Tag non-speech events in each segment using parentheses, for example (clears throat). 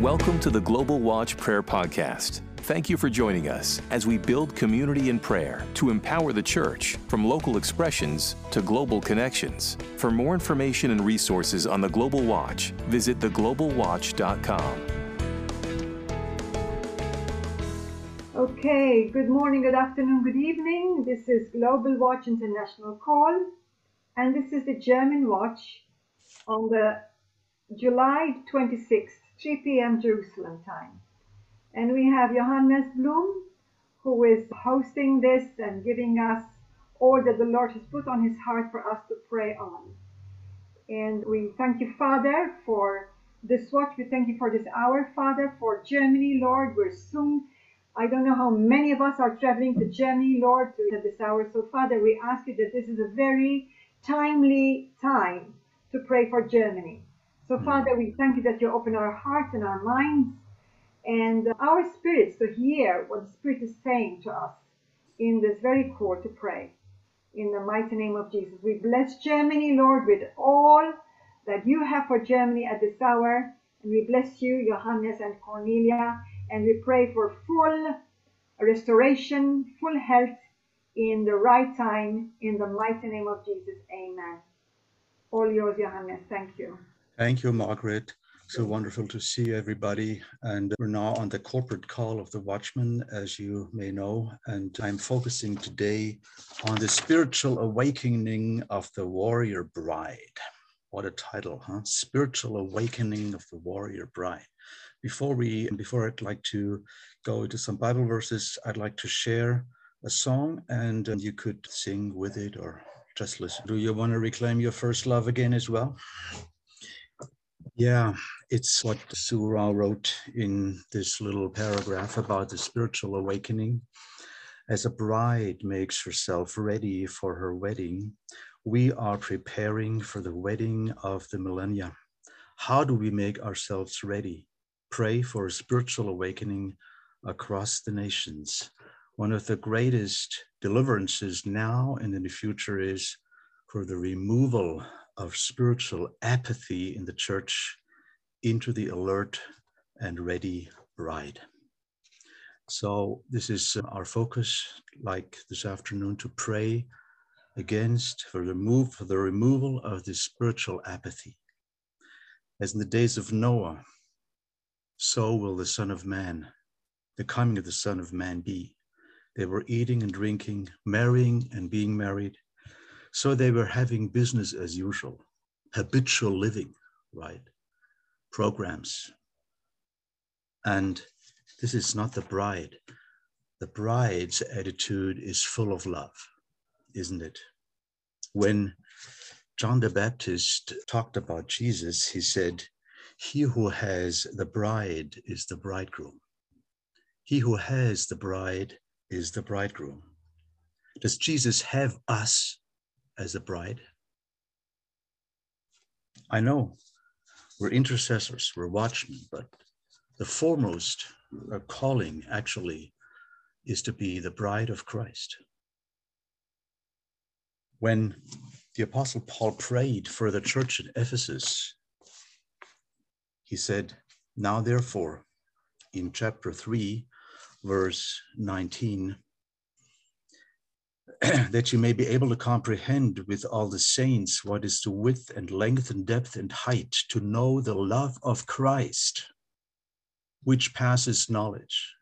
Welcome to the Global Watch Prayer Podcast. Thank you for joining us as we build community in prayer to empower the church from local expressions to global connections. For more information and resources on the Global Watch, visit theglobalwatch.com. Okay, good morning, good afternoon, good evening. This is Global Watch International Call, and this is the German watch on the July 26th, 3 p.m. Jerusalem time. And we have Johannes Blum, who is hosting this and giving us all that the Lord has put on his heart for us to pray on. And we thank you, Father, for this watch. We thank you for this hour, Father, for Germany, Lord. We're soon, I don't know how many of us are traveling to Germany, Lord, at this hour. So, Father, we ask you that this is a very timely time to pray for Germany. So, hmm. Father, we thank you that you open our hearts and our minds and our spirits to hear what the Spirit is saying to us in this very call to pray. In the mighty name of Jesus, we bless Germany, Lord, with all that you have for Germany at this hour. And we bless you, Johannes and Cornelia, and we pray for full restoration, full health in the right time, in the mighty name of Jesus. Amen. All yours, Johannes. Thank you. Thank you, Margaret. So wonderful to see everybody. And we're now on the corporate call of the Watchman, as you may know. And I'm focusing today on the spiritual awakening of the warrior bride. What a title, huh? Spiritual awakening of the warrior bride. Before we, before I'd like to go into some Bible verses, I'd like to share a song and um, you could sing with it or just listen. Do you want to reclaim your first love again as well? Yeah, it's what Surah wrote in this little paragraph about the spiritual awakening. As a bride makes herself ready for her wedding, we are preparing for the wedding of the millennia. How do we make ourselves ready? Pray for a spiritual awakening across the nations. One of the greatest deliverances now and in the future is for the removal of spiritual apathy in the church into the alert and ready bride. So, this is uh, our focus, like this afternoon, to pray against for the move for the removal of this spiritual apathy. As in the days of Noah, so will the Son of Man, the coming of the Son of Man be. They were eating and drinking, marrying and being married, so they were having business as usual, habitual living, right? Programs. And this is not the bride. The bride's attitude is full of love, isn't it? When John the Baptist talked about Jesus, he said, He who has the bride is the bridegroom. He who has the bride is the bridegroom. Does Jesus have us as a bride? I know we're intercessors, we're watchmen, but the foremost uh, calling actually is to be the bride of Christ. When the Apostle Paul prayed for the church at Ephesus, he said, Now therefore, in chapter 3, verse 19, (clears throat) that you may be able to comprehend with all the saints what is the width and length and depth and height, to know the love of Christ, which passes knowledge,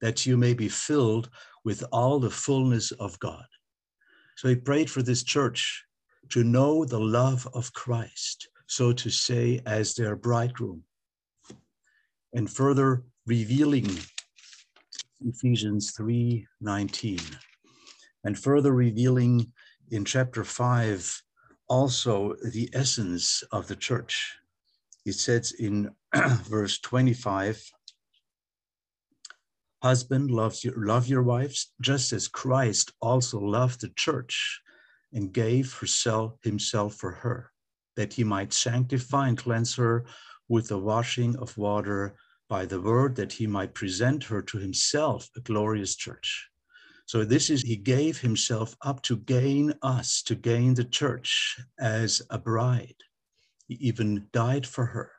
that you may be filled with all the fullness of God. So he prayed for this church to know the love of Christ, so to say, as their bridegroom, and further revealing Ephesians 3 19 and further revealing in chapter 5 also the essence of the church. It says in (clears throat) verse 25 Husband, loves your, love your wives just as Christ also loved the church and gave herself, himself for her, that he might sanctify and cleanse her with the washing of water by the word, that he might present her to himself a glorious church so this is, he gave himself up to gain us, to gain the church as a bride. He even died for her.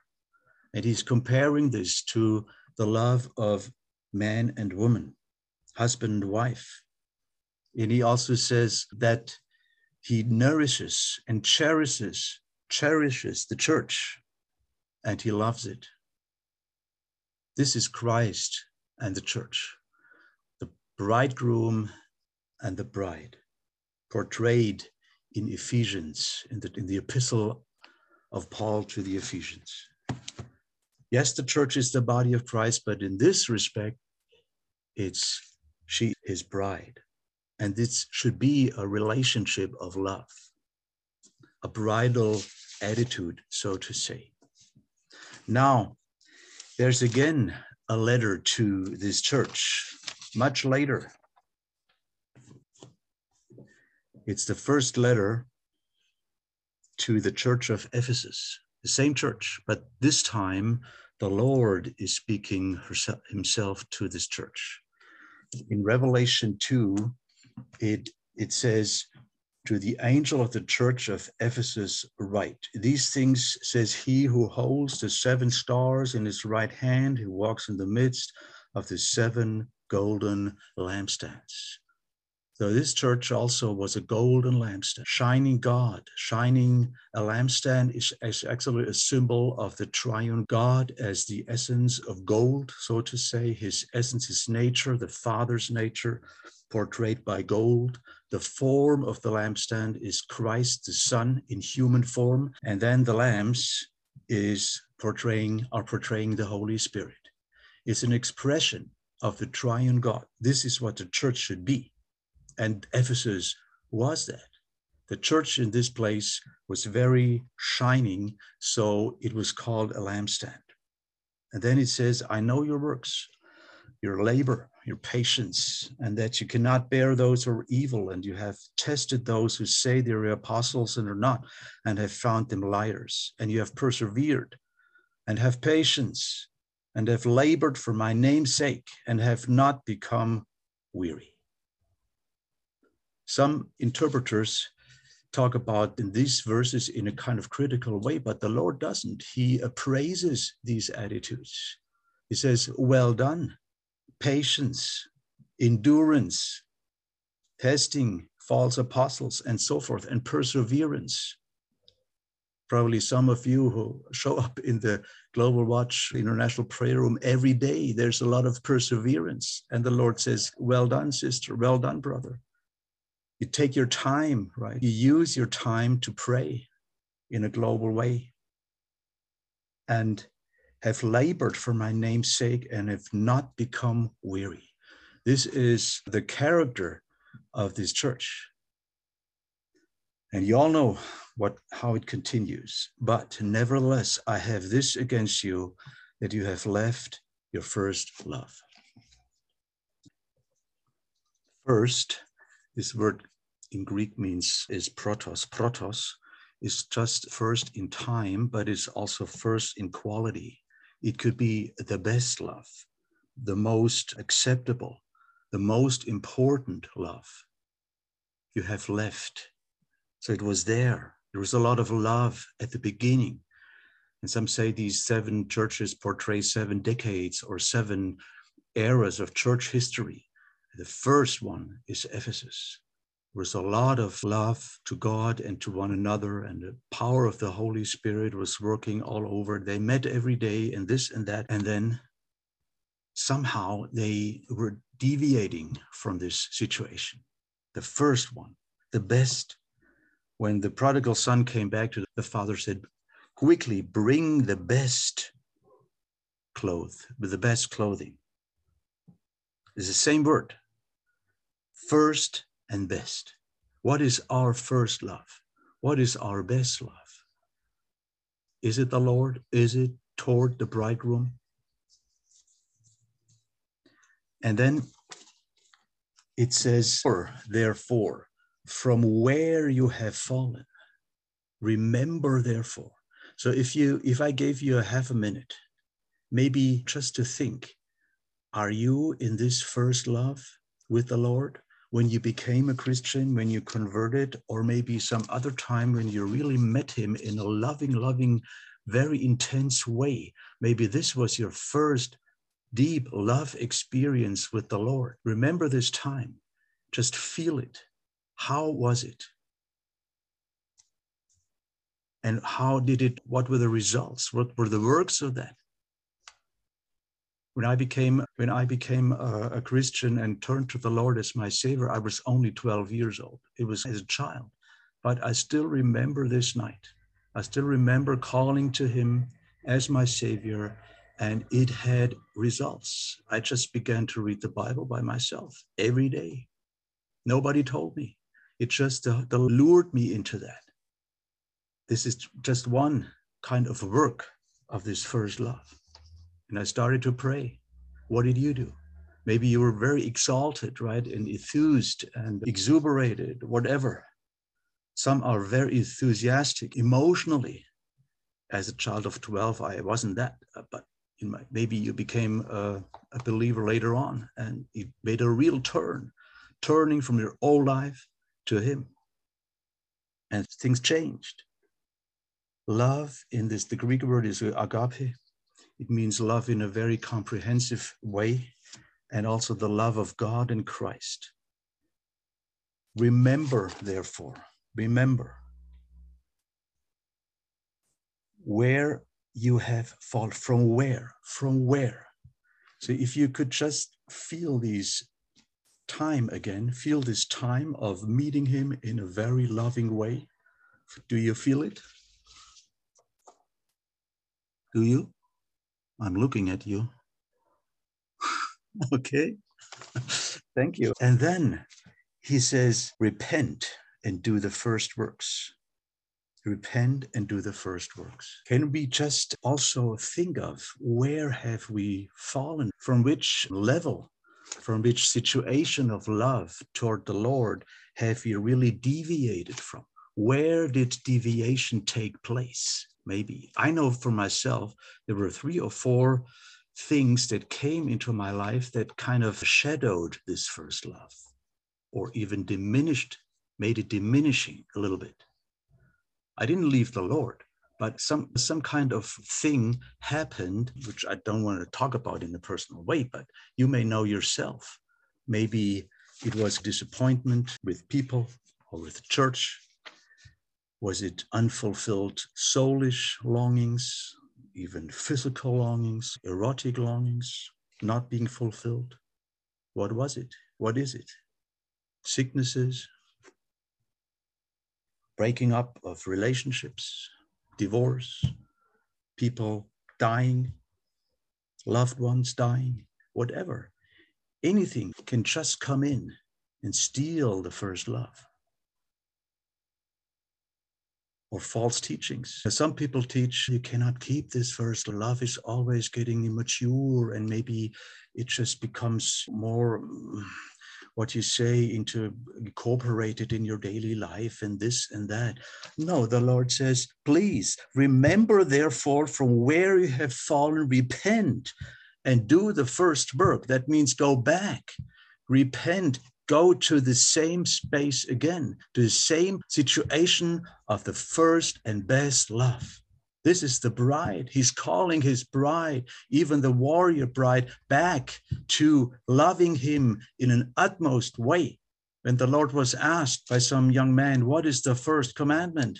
And he's comparing this to the love of man and woman, husband and wife. And he also says that he nourishes and cherishes, cherishes the church, and he loves it. This is Christ and the church, bridegroom and the bride, portrayed in Ephesians, in the, in the epistle of Paul to the Ephesians. Yes, the church is the body of Christ, but in this respect, it's she, his bride. And this should be a relationship of love, a bridal attitude, so to say. Now, there's again a letter to this church much later. It's the first letter to the church of Ephesus, the same church, but this time the Lord is speaking herself, himself to this church. In Revelation 2, it, it says, to the angel of the church of Ephesus, write. These things says he who holds the seven stars in his right hand, who walks in the midst of the seven golden lampstands. So this church also was a golden lampstand, shining God, shining a lampstand is, is actually a symbol of the triune God as the essence of gold, so to say, his essence, his nature, the Father's nature, portrayed by gold. The form of the lampstand is Christ, the Son, in human form, and then the lamps is portraying are portraying the Holy Spirit. It's an expression of the triune God. This is what the church should be and Ephesus was that. The church in this place was very shining, so it was called a lampstand. And then it says, I know your works, your labor, your patience, and that you cannot bear those who are evil, and you have tested those who say they're apostles and are not, and have found them liars, and you have persevered and have patience and have labored for my name's sake and have not become weary. Some interpreters talk about these verses in a kind of critical way, but the Lord doesn't. He appraises these attitudes. He says, Well done, patience, endurance, testing false apostles, and so forth, and perseverance. Probably some of you who show up in the Global Watch International Prayer Room every day, there's a lot of perseverance. And the Lord says, Well done, sister. Well done, brother. You take your time, right? You use your time to pray in a global way and have labored for my name's sake and have not become weary. This is the character of this church. And you all know what how it continues. But nevertheless, I have this against you that you have left your first love. First, this word in Greek means is protos. Protos is just first in time, but it's also first in quality. It could be the best love, the most acceptable, the most important love you have left. So it was there. There was a lot of love at the beginning. And some say these seven churches portray seven decades or seven eras of church history. The first one is Ephesus There was a lot of love to God and to one another, and the power of the Holy Spirit was working all over. They met every day and this and that, and then somehow they were deviating from this situation. The first one, the best, when the prodigal son came back to the father, said, Quickly bring the best with the best clothing. It's the same word. First and best. What is our first love? What is our best love? Is it the Lord? Is it toward the bridegroom? And then it says, therefore, from where you have fallen, remember therefore. So if you if I gave you a half a minute, maybe just to think, are you in this first love with the Lord? when you became a Christian, when you converted, or maybe some other time when you really met him in a loving, loving very intense way. Maybe this was your first deep love experience with the Lord. Remember this time. Just feel it. How was it? And how did it, what were the results? What were the works of that? When I became when I became a, a Christian and turned to the Lord as my Savior, I was only 12 years old. It was as a child, but I still remember this night. I still remember calling to Him as my Savior, and it had results. I just began to read the Bible by myself every day. Nobody told me. It just lured me into that. This is just one kind of work of this first love. And I started to pray. What did you do? Maybe you were very exalted, right? And enthused and exuberated, whatever. Some are very enthusiastic emotionally. As a child of 12, I wasn't that, uh, but my, maybe you became a, a believer later on and you made a real turn, turning from your old life to Him. And things changed. Love in this, the Greek word is agape, it means love in a very comprehensive way, and also the love of God and Christ. Remember, therefore, remember where you have fallen, from where, from where. So if you could just feel these time again, feel this time of meeting him in a very loving way. Do you feel it? Do you? I'm looking at you. (laughs) okay. Thank you. And then he says, repent and do the first works. Repent and do the first works. Can we just also think of where have we fallen? From which level, from which situation of love toward the Lord have you really deviated from? Where did deviation take place? maybe. I know for myself, there were three or four things that came into my life that kind of shadowed this first love or even diminished, made it diminishing a little bit. I didn't leave the Lord, but some some kind of thing happened, which I don't want to talk about in a personal way, but you may know yourself. Maybe it was disappointment with people or with the church was it unfulfilled soulish longings, even physical longings, erotic longings, not being fulfilled? What was it? What is it? Sicknesses, breaking up of relationships, divorce, people dying, loved ones dying, whatever. Anything can just come in and steal the first love or false teachings. Some people teach you cannot keep this first love is always getting immature and maybe it just becomes more what you say into incorporated in your daily life and this and that. No, the Lord says, please remember therefore from where you have fallen, repent and do the first work. That means go back, repent, go to the same space again, to the same situation of the first and best love. This is the bride. He's calling his bride, even the warrior bride, back to loving him in an utmost way. When the Lord was asked by some young man, What is the first commandment?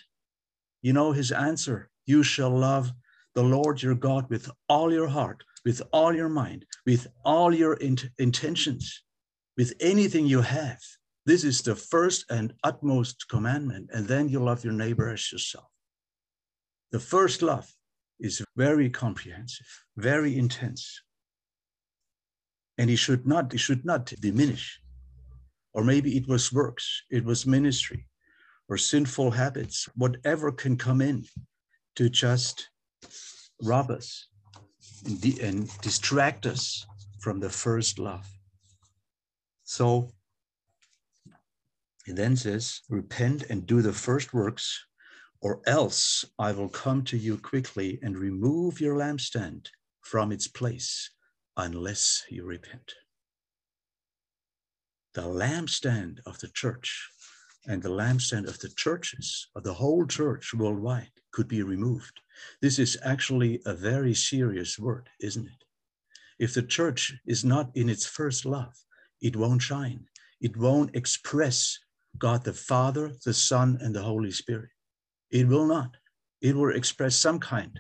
You know his answer You shall love the Lord your God with all your heart, with all your mind, with all your int- intentions with anything you have. This is the first and utmost commandment. And then you love your neighbor as yourself. The first love is very comprehensive, very intense. And he should not, he should not diminish. Or maybe it was works, it was ministry, or sinful habits, whatever can come in to just rob us and, and distract us from the first love. So he then says, Repent and do the first works, or else I will come to you quickly and remove your lampstand from its place unless you repent. The lampstand of the church and the lampstand of the churches, of the whole church worldwide, could be removed. This is actually a very serious word, isn't it? If the church is not in its first love, it won't shine. It won't express God the Father, the Son, and the Holy Spirit. It will not. It will express some kind,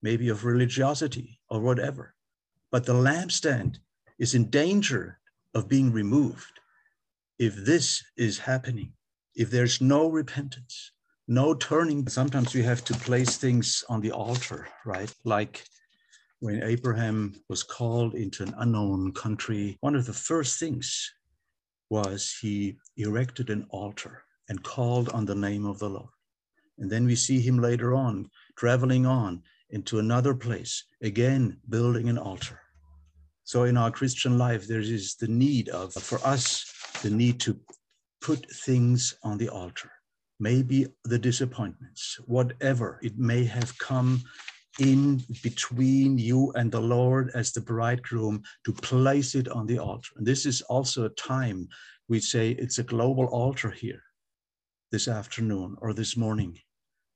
maybe of religiosity or whatever. But the lampstand is in danger of being removed if this is happening, if there's no repentance, no turning. Sometimes we have to place things on the altar, right? Like when Abraham was called into an unknown country, one of the first things was he erected an altar and called on the name of the Lord. And then we see him later on traveling on into another place, again building an altar. So in our Christian life, there is the need of, for us, the need to put things on the altar. Maybe the disappointments, whatever it may have come in between you and the Lord as the bridegroom to place it on the altar. And this is also a time we say it's a global altar here this afternoon or this morning.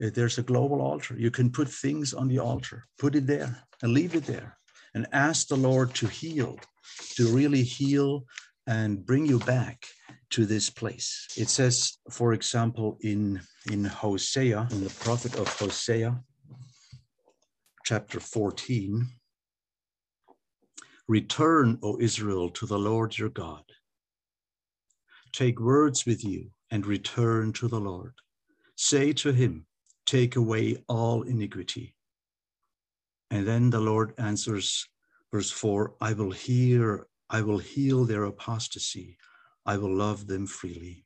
Uh, there's a global altar. You can put things on the altar, put it there and leave it there and ask the Lord to heal, to really heal and bring you back to this place. It says, for example, in, in Hosea, in the prophet of Hosea, chapter 14 Return, O Israel, to the Lord your God. Take words with you and return to the Lord. Say to him, Take away all iniquity. And then the Lord answers, verse 4 I will hear, I will heal their apostasy. I will love them freely.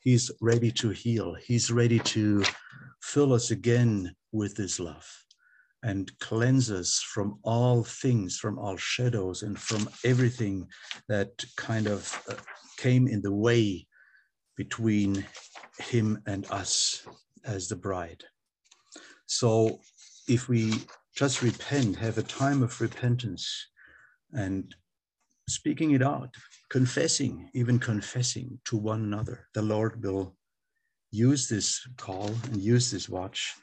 He's ready to heal. He's ready to fill us again with his love and cleanse us from all things, from all shadows, and from everything that kind of uh, came in the way between him and us as the bride. So if we just repent, have a time of repentance and speaking it out, confessing, even confessing to one another, the Lord will use this call and use this watch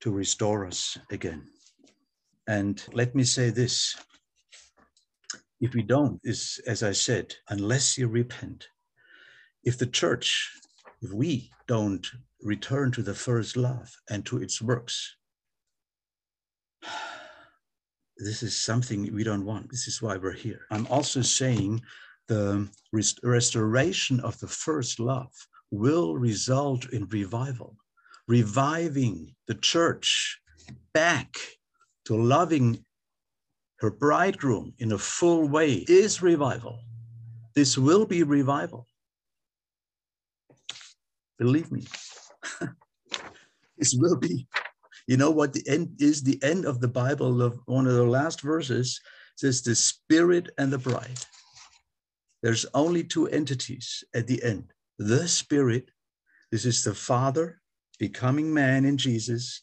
to restore us again. And let me say this if we don't, is as I said, unless you repent, if the church, if we don't return to the first love and to its works, (sighs) this is something we don't want. This is why we're here. I'm also saying the rest- restoration of the first love will result in revival, reviving the church back to loving her bridegroom in a full way is revival. This will be revival. Believe me. (laughs) this will be. You know what the end is the end of the Bible of one of the last verses says the spirit and the bride. There's only two entities at the end. The spirit, this is the Father becoming man in Jesus,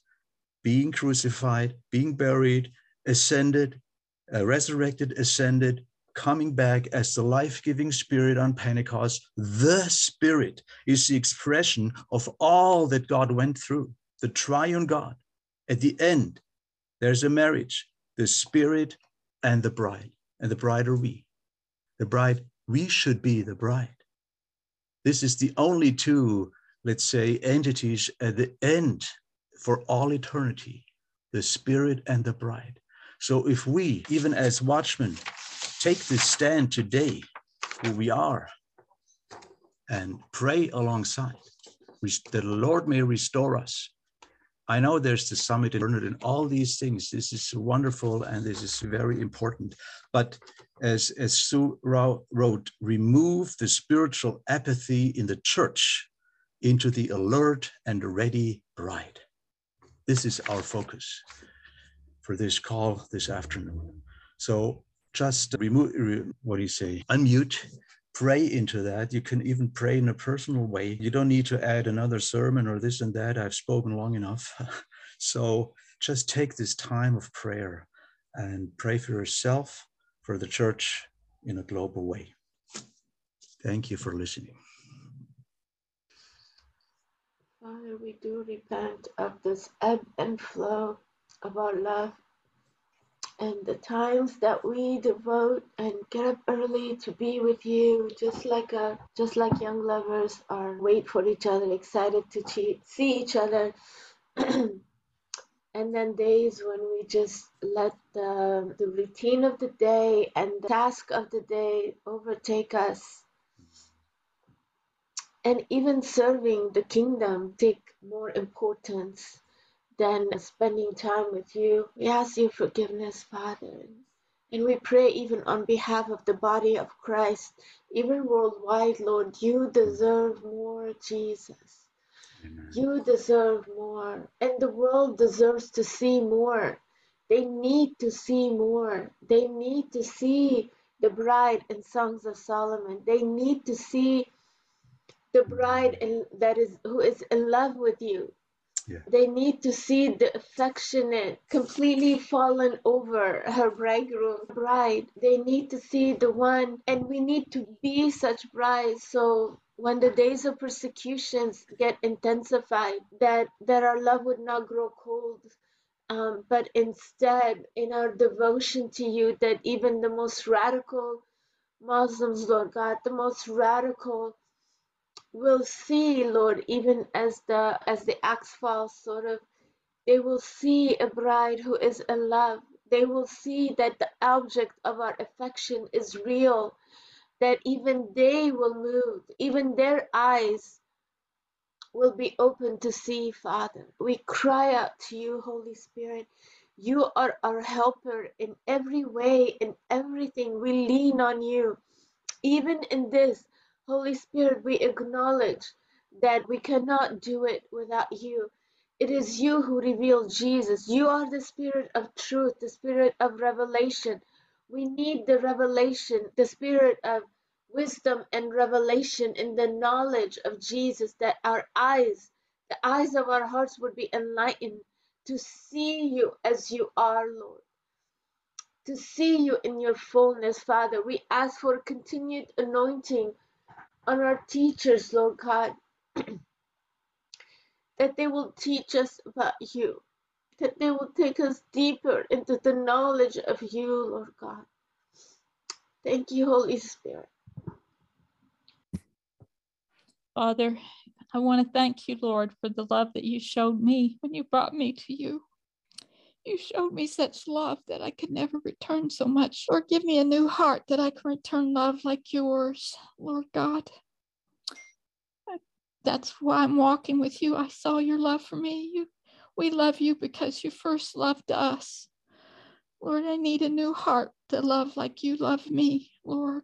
being crucified, being buried, ascended, uh, resurrected, ascended, coming back as the life giving spirit on Pentecost. The spirit is the expression of all that God went through, the triune God. At the end, there's a marriage, the spirit and the bride. And the bride are we. The bride, we should be the bride. This is the only two, let's say, entities at the end for all eternity, the Spirit and the bride. So if we, even as watchmen, take this stand today, who we are, and pray alongside, that the Lord may restore us. I know there's the summit in and all these things. This is wonderful and this is very important. But as, as Sue Rao wrote, remove the spiritual apathy in the church into the alert and ready bride. This is our focus for this call this afternoon. So just remove, what do you say, unmute, pray into that. You can even pray in a personal way. You don't need to add another sermon or this and that. I've spoken long enough. (laughs) so just take this time of prayer and pray for yourself, for the church in a global way. Thank you for listening. Father, we do repent of this ebb and flow of our love and the times that we devote and get up early to be with you just like a just like young lovers are wait for each other excited to see each other. (clears throat) And then days when we just let the, the routine of the day and the task of the day overtake us. And even serving the kingdom take more importance than spending time with you. We ask you forgiveness, Father. And we pray even on behalf of the body of Christ, even worldwide, Lord, you deserve more, Jesus. Amen. You deserve more. And the world deserves to see more. They need to see more. They need to see the bride in Songs of Solomon. They need to see the bride that is who is in love with you yeah. They need to see the affectionate, completely fallen over her bridegroom bride. They need to see the one, and we need to be such brides. So when the days of persecutions get intensified, that that our love would not grow cold. Um, but instead, in our devotion to you, that even the most radical Muslims, Lord God, the most radical will see, Lord, even as the as the axe falls, sort of, they will see a bride who is in love. They will see that the object of our affection is real, that even they will move, even their eyes will be open to see, Father. We cry out to you, Holy Spirit. You are our helper in every way, in everything. We lean on you. Even in this, Holy Spirit, we acknowledge that we cannot do it without you. It is you who revealed Jesus. You are the Spirit of truth, the Spirit of revelation. We need the revelation, the Spirit of wisdom and revelation in the knowledge of Jesus, that our eyes, the eyes of our hearts would be enlightened to see you as you are, Lord. To see you in your fullness, Father. We ask for continued anointing on our teachers, Lord God, (clears throat) that they will teach us about you, that they will take us deeper into the knowledge of you, Lord God. Thank you, Holy Spirit. Father, I want to thank you, Lord, for the love that you showed me when you brought me to you. You showed me such love that I could never return so much, or give me a new heart that I can return love like yours, Lord God. That's why I'm walking with you. I saw your love for me. You, we love you because you first loved us. Lord, I need a new heart to love like you love me, Lord.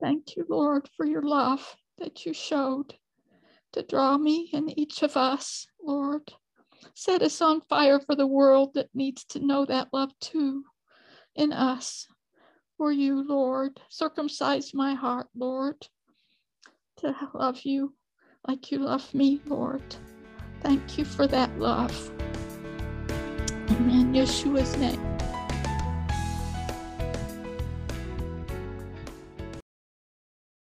Thank you, Lord, for your love that you showed to draw me and each of us, Lord. Set us on fire for the world that needs to know that love too in us. For you, Lord. Circumcise my heart, Lord, to love you like you love me, Lord. Thank you for that love. In Yeshua's name.